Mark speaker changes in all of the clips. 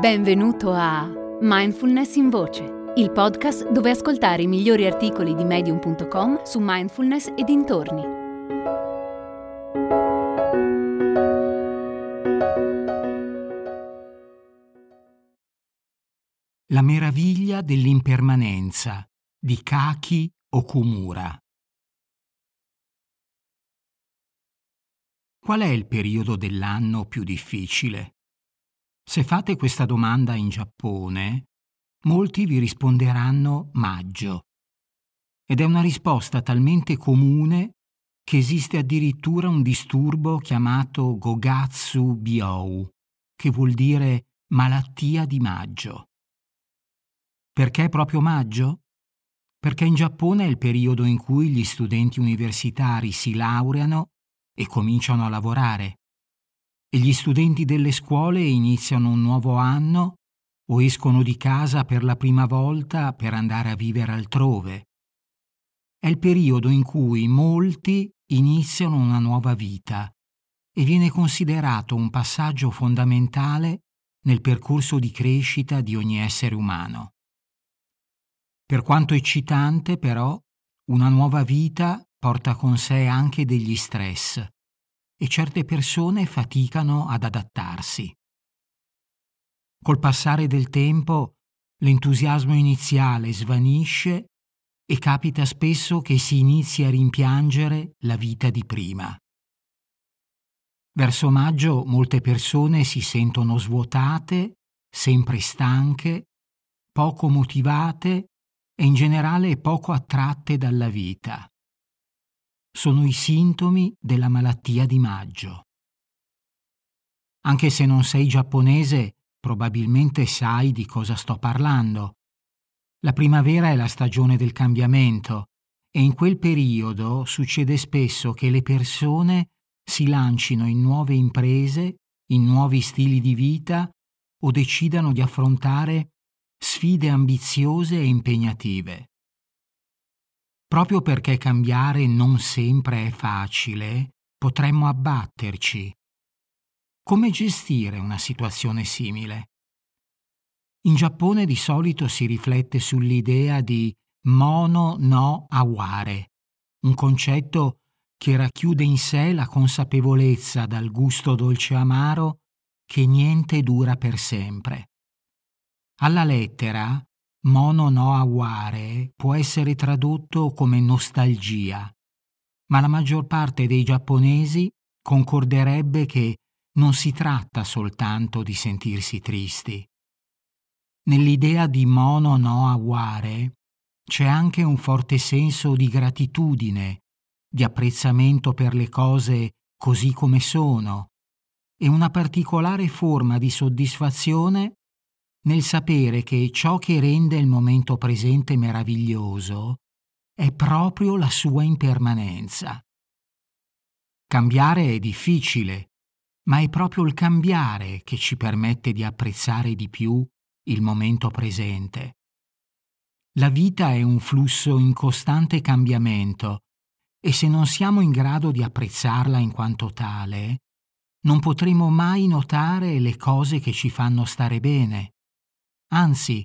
Speaker 1: Benvenuto a Mindfulness in Voce, il podcast dove ascoltare i migliori articoli di medium.com su mindfulness e dintorni.
Speaker 2: La meraviglia dell'impermanenza di Kaki Okumura. Qual è il periodo dell'anno più difficile? Se fate questa domanda in Giappone, molti vi risponderanno maggio. Ed è una risposta talmente comune che esiste addirittura un disturbo chiamato Gogatsu Biou, che vuol dire malattia di maggio. Perché proprio maggio? Perché in Giappone è il periodo in cui gli studenti universitari si laureano e cominciano a lavorare e gli studenti delle scuole iniziano un nuovo anno o escono di casa per la prima volta per andare a vivere altrove. È il periodo in cui molti iniziano una nuova vita e viene considerato un passaggio fondamentale nel percorso di crescita di ogni essere umano. Per quanto eccitante, però, una nuova vita porta con sé anche degli stress e certe persone faticano ad adattarsi. Col passare del tempo l'entusiasmo iniziale svanisce e capita spesso che si inizi a rimpiangere la vita di prima. Verso maggio molte persone si sentono svuotate, sempre stanche, poco motivate e in generale poco attratte dalla vita sono i sintomi della malattia di maggio. Anche se non sei giapponese, probabilmente sai di cosa sto parlando. La primavera è la stagione del cambiamento e in quel periodo succede spesso che le persone si lancino in nuove imprese, in nuovi stili di vita o decidano di affrontare sfide ambiziose e impegnative. Proprio perché cambiare non sempre è facile, potremmo abbatterci. Come gestire una situazione simile? In Giappone di solito si riflette sull'idea di mono no aware, un concetto che racchiude in sé la consapevolezza dal gusto dolce amaro che niente dura per sempre. Alla lettera, Mono no aware può essere tradotto come nostalgia, ma la maggior parte dei giapponesi concorderebbe che non si tratta soltanto di sentirsi tristi. Nell'idea di mono no aware c'è anche un forte senso di gratitudine, di apprezzamento per le cose così come sono e una particolare forma di soddisfazione nel sapere che ciò che rende il momento presente meraviglioso è proprio la sua impermanenza. Cambiare è difficile, ma è proprio il cambiare che ci permette di apprezzare di più il momento presente. La vita è un flusso in costante cambiamento e se non siamo in grado di apprezzarla in quanto tale, non potremo mai notare le cose che ci fanno stare bene Anzi,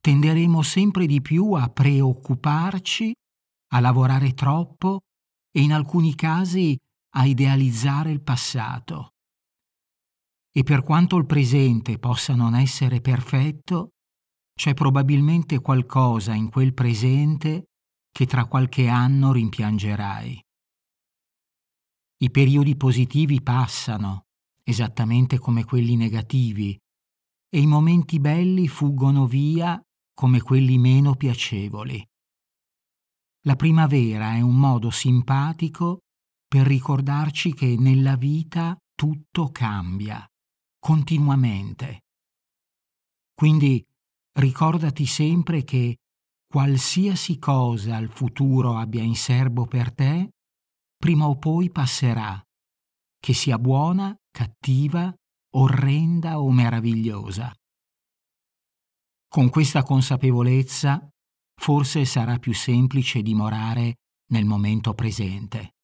Speaker 2: tenderemo sempre di più a preoccuparci, a lavorare troppo e in alcuni casi a idealizzare il passato. E per quanto il presente possa non essere perfetto, c'è probabilmente qualcosa in quel presente che tra qualche anno rimpiangerai. I periodi positivi passano, esattamente come quelli negativi, e i momenti belli fuggono via come quelli meno piacevoli. La primavera è un modo simpatico per ricordarci che nella vita tutto cambia, continuamente. Quindi ricordati sempre che qualsiasi cosa il futuro abbia in serbo per te, prima o poi passerà, che sia buona, cattiva orrenda o meravigliosa. Con questa consapevolezza forse sarà più semplice dimorare nel momento presente.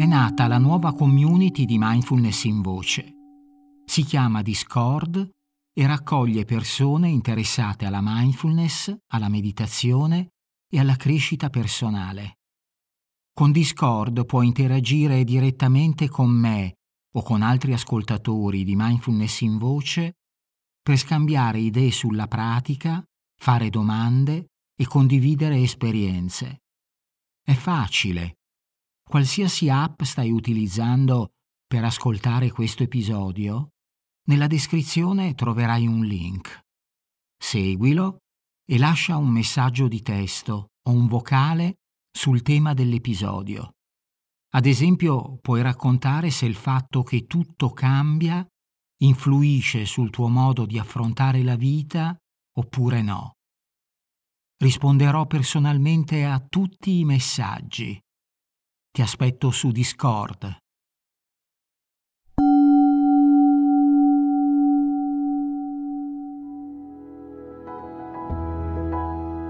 Speaker 2: è nata la nuova community di mindfulness in voce. Si chiama Discord e raccoglie persone interessate alla mindfulness, alla meditazione e alla crescita personale. Con Discord puoi interagire direttamente con me o con altri ascoltatori di mindfulness in voce per scambiare idee sulla pratica, fare domande e condividere esperienze. È facile. Qualsiasi app stai utilizzando per ascoltare questo episodio, nella descrizione troverai un link. Seguilo e lascia un messaggio di testo o un vocale sul tema dell'episodio. Ad esempio, puoi raccontare se il fatto che tutto cambia influisce sul tuo modo di affrontare la vita oppure no. Risponderò personalmente a tutti i messaggi. Ti aspetto su Discord.